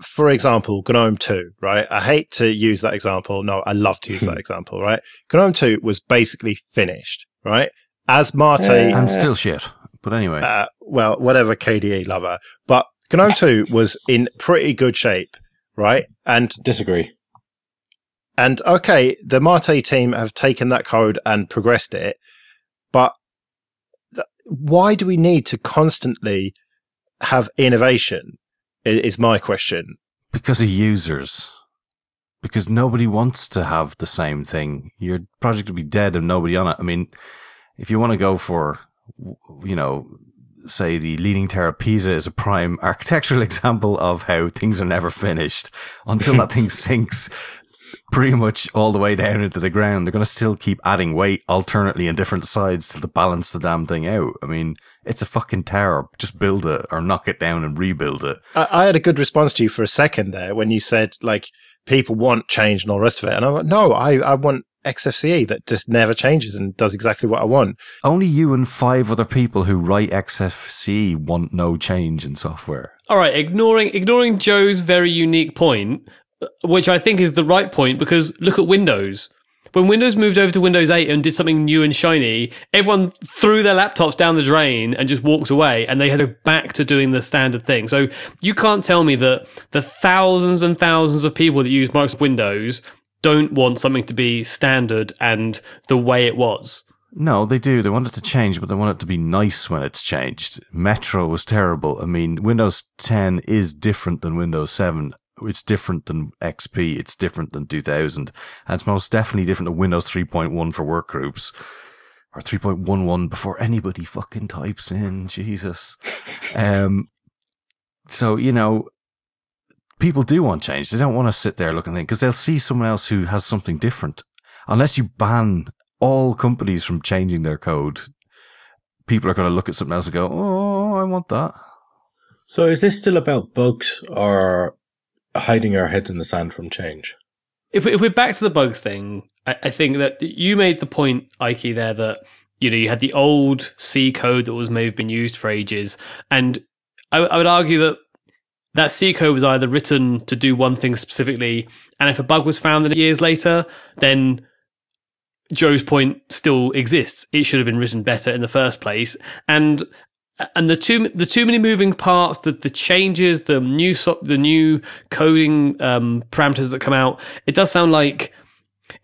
for example, GNOME 2, right? I hate to use that example. No, I love to use that example, right? GNOME 2 was basically finished, right? As Mate. And still shit. But anyway. Uh, well, whatever KDE lover. But GNOME 2 was in pretty good shape, right? And disagree. And okay, the Mate team have taken that code and progressed it, but th- why do we need to constantly have innovation? Is my question. Because of users. Because nobody wants to have the same thing. Your project would be dead and nobody on it. I mean, if you want to go for, you know, say the Leaning Tower of Pisa is a prime architectural example of how things are never finished until that thing sinks pretty much all the way down into the ground. They're going to still keep adding weight alternately in different sides to balance the damn thing out. I mean, it's a fucking tower. Just build it or knock it down and rebuild it. I, I had a good response to you for a second there when you said like people want change and all the rest of it. And I'm like, no, I, I want XFCE that just never changes and does exactly what I want. Only you and five other people who write XFCE want no change in software. All right, ignoring ignoring Joe's very unique point, uh, which I think is the right point because look at Windows. When Windows moved over to Windows 8 and did something new and shiny, everyone threw their laptops down the drain and just walked away and they had to go back to doing the standard thing. So you can't tell me that the thousands and thousands of people that use Microsoft Windows don't want something to be standard and the way it was. No, they do. They want it to change, but they want it to be nice when it's changed. Metro was terrible. I mean, Windows 10 is different than Windows 7 it's different than XP, it's different than 2000, and it's most definitely different than Windows 3.1 for workgroups. Or 3.11 before anybody fucking types in, Jesus. Um, so, you know, people do want change. They don't want to sit there looking because they'll see someone else who has something different. Unless you ban all companies from changing their code, people are going to look at something else and go, "Oh, I want that." So, is this still about bugs, or hiding our heads in the sand from change. If, if we're back to the bugs thing, I, I think that you made the point, Ike, there that you know you had the old C code that was maybe been used for ages, and I, I would argue that that C code was either written to do one thing specifically, and if a bug was found years later, then Joe's point still exists. It should have been written better in the first place, and and the too the too many moving parts, the the changes, the new so, the new coding um, parameters that come out. It does sound like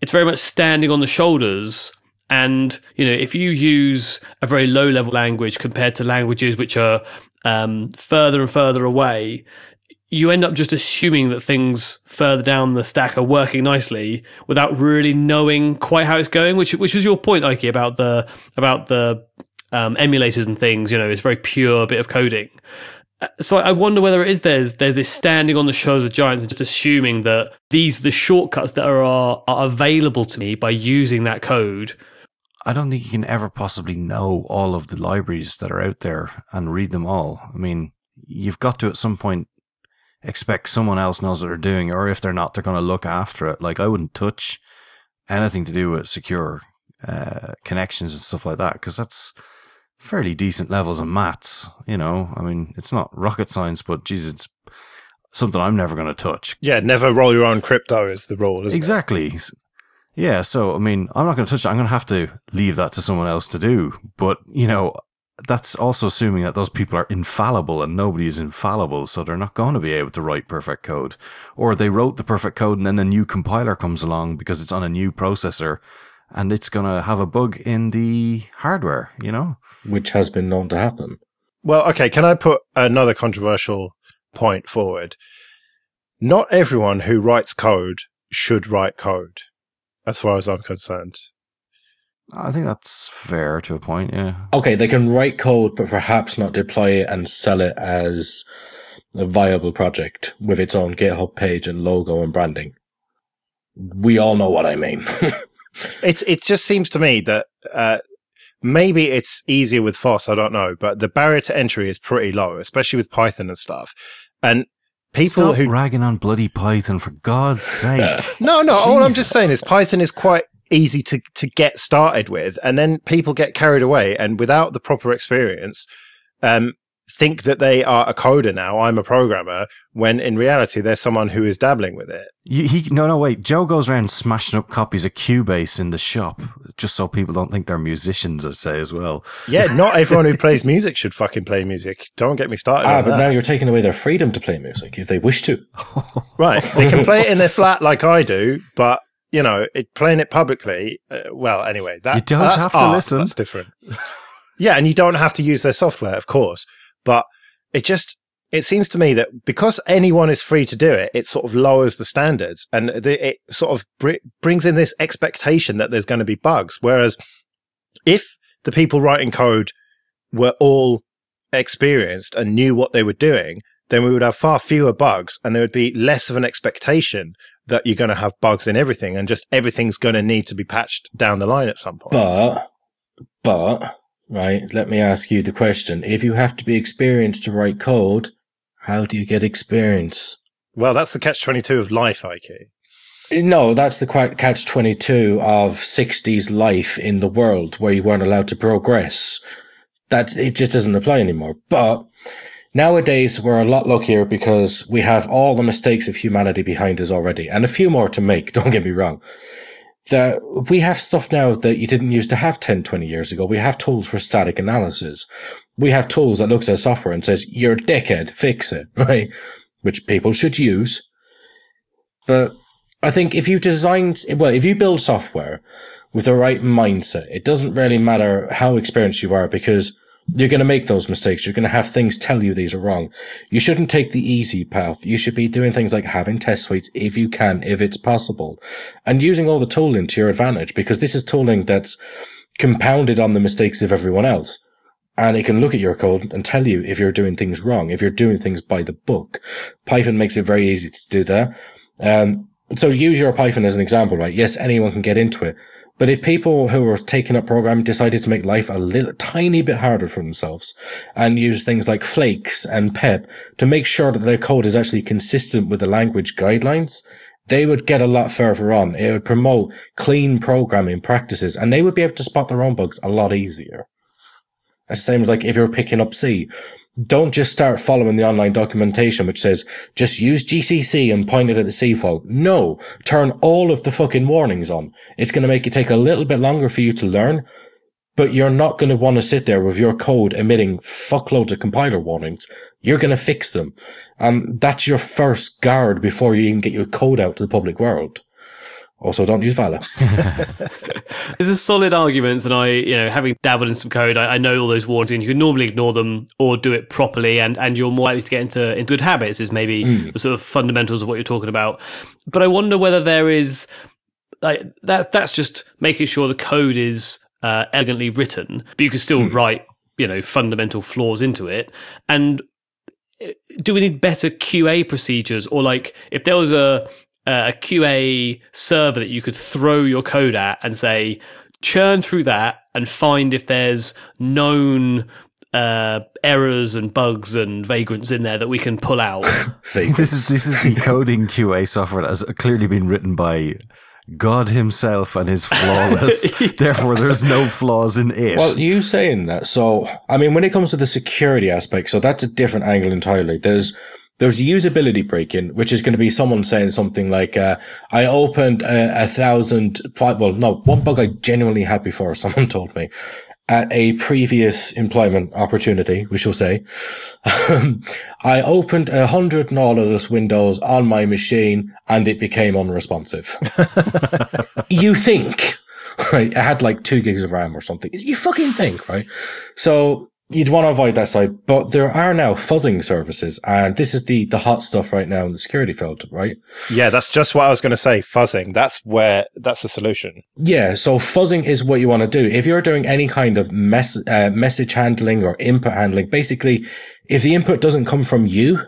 it's very much standing on the shoulders. And you know, if you use a very low level language compared to languages which are um, further and further away, you end up just assuming that things further down the stack are working nicely without really knowing quite how it's going. Which which was your point, Ike, about the about the um, emulators and things. You know, it's very pure bit of coding. Uh, So I wonder whether it is there's there's this standing on the shoulders of giants and just assuming that these are the shortcuts that are are available to me by using that code. I don't think you can ever possibly know all of the libraries that are out there and read them all. I mean, you've got to at some point expect someone else knows what they're doing, or if they're not, they're going to look after it. Like I wouldn't touch anything to do with secure uh, connections and stuff like that because that's fairly decent levels of maths. You know, I mean, it's not rocket science, but geez, it's something I'm never going to touch. Yeah, never roll your own crypto is the rule, isn't Exactly. Yeah, so I mean, I'm not going to touch it. I'm going to have to leave that to someone else to do. But, you know, that's also assuming that those people are infallible and nobody is infallible, so they're not going to be able to write perfect code. Or they wrote the perfect code and then a new compiler comes along because it's on a new processor and it's going to have a bug in the hardware, you know? which has been known to happen. Well, okay, can I put another controversial point forward? Not everyone who writes code should write code, as far as I'm concerned. I think that's fair to a point, yeah. Okay, they can write code, but perhaps not deploy it and sell it as a viable project with its own GitHub page and logo and branding. We all know what I mean. It's it just seems to me that uh, maybe it's easier with FOSS. I don't know, but the barrier to entry is pretty low, especially with Python and stuff. And people Stop who ragging on bloody Python, for God's sake. no, no, all I'm just saying is Python is quite easy to to get started with, and then people get carried away, and without the proper experience, um, think that they are a coder now. I'm a programmer, when in reality they're someone who is dabbling with it. You, he no no wait. Joe goes around smashing up copies of Cubase in the shop just so people don't think they're musicians. I say as well. Yeah, not everyone who plays music should fucking play music. Don't get me started. ah, on but that. now you're taking away their freedom to play music if they wish to. Right. They can play it in their flat like I do, but you know, it, playing it publicly. Uh, well, anyway, that You don't that's have to art, listen. That's different. yeah, and you don't have to use their software, of course. But it just it seems to me that because anyone is free to do it, it sort of lowers the standards and it sort of br- brings in this expectation that there's going to be bugs. Whereas if the people writing code were all experienced and knew what they were doing, then we would have far fewer bugs and there would be less of an expectation that you're going to have bugs in everything and just everything's going to need to be patched down the line at some point. But, but, right, let me ask you the question. If you have to be experienced to write code, how do you get experience? well, that's the catch 22 of life, IK. Eh, no, that's the catch 22 of 60s life in the world where you weren't allowed to progress. That, it just doesn't apply anymore. But nowadays we're a lot luckier because we have all the mistakes of humanity behind us already and a few more to make. Don't get me wrong. That we have stuff now that you didn't used to have 10, 20 years ago. We have tools for static analysis. We have tools that looks at software and says, you're a dickhead, fix it, right? Which people should use. But I think if you design, well, if you build software with the right mindset, it doesn't really matter how experienced you are because you're going to make those mistakes. You're going to have things tell you these are wrong. You shouldn't take the easy path. You should be doing things like having test suites if you can, if it's possible, and using all the tooling to your advantage because this is tooling that's compounded on the mistakes of everyone else. And it can look at your code and tell you if you're doing things wrong, if you're doing things by the book. Python makes it very easy to do that. Um, so use your Python as an example, right? Yes, anyone can get into it. But if people who are taking up programming decided to make life a little tiny bit harder for themselves and use things like flakes and pep to make sure that their code is actually consistent with the language guidelines, they would get a lot further on. It would promote clean programming practices and they would be able to spot their own bugs a lot easier. It's the same as like if you're picking up C, don't just start following the online documentation which says just use GCC and point it at the fault. No, turn all of the fucking warnings on. It's going to make it take a little bit longer for you to learn, but you're not going to want to sit there with your code emitting fuckloads of compiler warnings. You're going to fix them. And that's your first guard before you even get your code out to the public world. Also, don't use Vala. There's a solid arguments, and I, you know, having dabbled in some code, I, I know all those warnings, you can normally ignore them or do it properly, and, and you're more likely to get into, into good habits, is maybe the sort of fundamentals of what you're talking about. But I wonder whether there is like that. That's just making sure the code is uh, elegantly written, but you can still write, you know, fundamental flaws into it. And uh, do we need better QA procedures, or like if there was a a QA server that you could throw your code at and say, churn through that and find if there's known uh, errors and bugs and vagrants in there that we can pull out. This is this is the coding QA software that has clearly been written by God himself and is flawless. Therefore, there's no flaws in it. Well, you saying that. So, I mean, when it comes to the security aspect, so that's a different angle entirely. There's, there's usability break-in, which is going to be someone saying something like, uh, I opened a, a thousand, five, well, no, one bug I genuinely had before, someone told me, at a previous employment opportunity, we shall say. Um, I opened a hundred Nautilus windows on my machine and it became unresponsive. you think, right? I had like two gigs of RAM or something. You fucking think, right? So you'd want to avoid that side, but there are now fuzzing services, and this is the the hot stuff right now in the security field, right? Yeah, that's just what I was going to say. Fuzzing. That's where that's the solution. Yeah, so fuzzing is what you want to do. If you're doing any kind of mess, uh, message handling or input handling, basically, if the input doesn't come from you,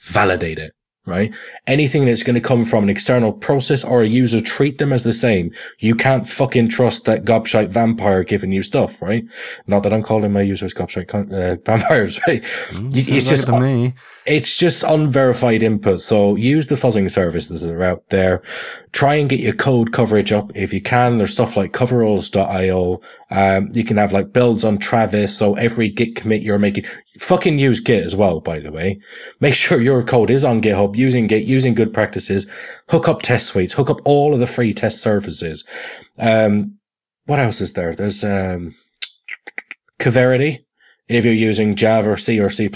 validate it, right? Anything that's going to come from an external process or a user, treat them as the same. You can't fucking trust that gobshite vampire giving you stuff, right? Not that I'm calling my users gobshite uh, vampires, right? You- it's just to me. It's just unverified input. So use the fuzzing services that are out there. Try and get your code coverage up if you can. There's stuff like coveralls.io. Um, you can have like builds on Travis. So every Git commit you're making, fucking use Git as well, by the way. Make sure your code is on GitHub using Git, using good practices. Hook up test suites, hook up all of the free test services. Um, what else is there? There's, um, Coverity. If you're using Java, or C or C++,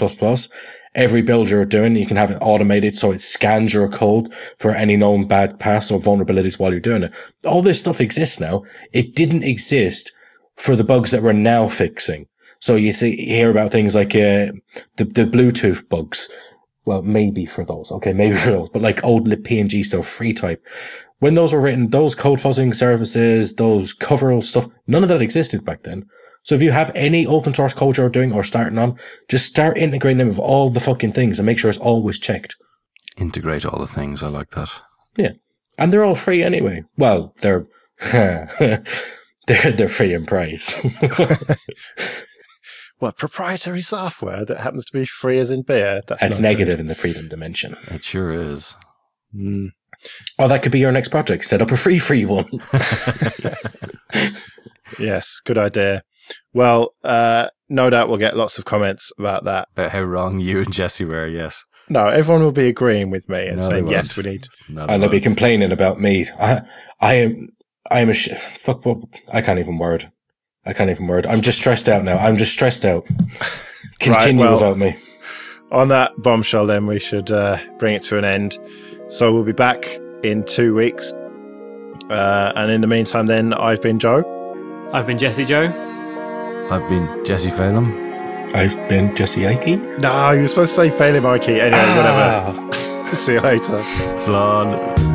every build you're doing, you can have it automated so it scans your code for any known bad paths or vulnerabilities while you're doing it. All this stuff exists now. It didn't exist for the bugs that we're now fixing. So you see, you hear about things like uh, the the Bluetooth bugs. Well, maybe for those. Okay, maybe for those, but like old PNG stuff, FreeType. When those were written, those code fuzzing services, those coverall stuff, none of that existed back then. So if you have any open source code you're doing or starting on, just start integrating them with all the fucking things and make sure it's always checked. Integrate all the things. I like that. Yeah. And they're all free anyway. Well, they're they're they're free in price. What proprietary software that happens to be free as in beer? That's That's not negative in the freedom dimension. It sure is. Mm. Oh, that could be your next project. Set up a free free one. Yes, good idea. Well, uh, no doubt we'll get lots of comments about that. About how wrong you and Jesse were. Yes. No, everyone will be agreeing with me and No, saying yes, we need. No, and they'll be won't. complaining about me. I, I am, I am a sh- fuck. What, I can't even word. I can't even word. I'm just stressed out now. I'm just stressed out. Continue well- without me. On that bombshell, then we should uh, bring it to an end. So we'll be back in two weeks. Uh, and in the meantime, then I've been Joe. I've been Jesse Joe. I've been Jesse Phelan. I've been Jesse Ike. No, you were supposed to say failing Mikey. Anyway, Ah. whatever. See you later. Slán.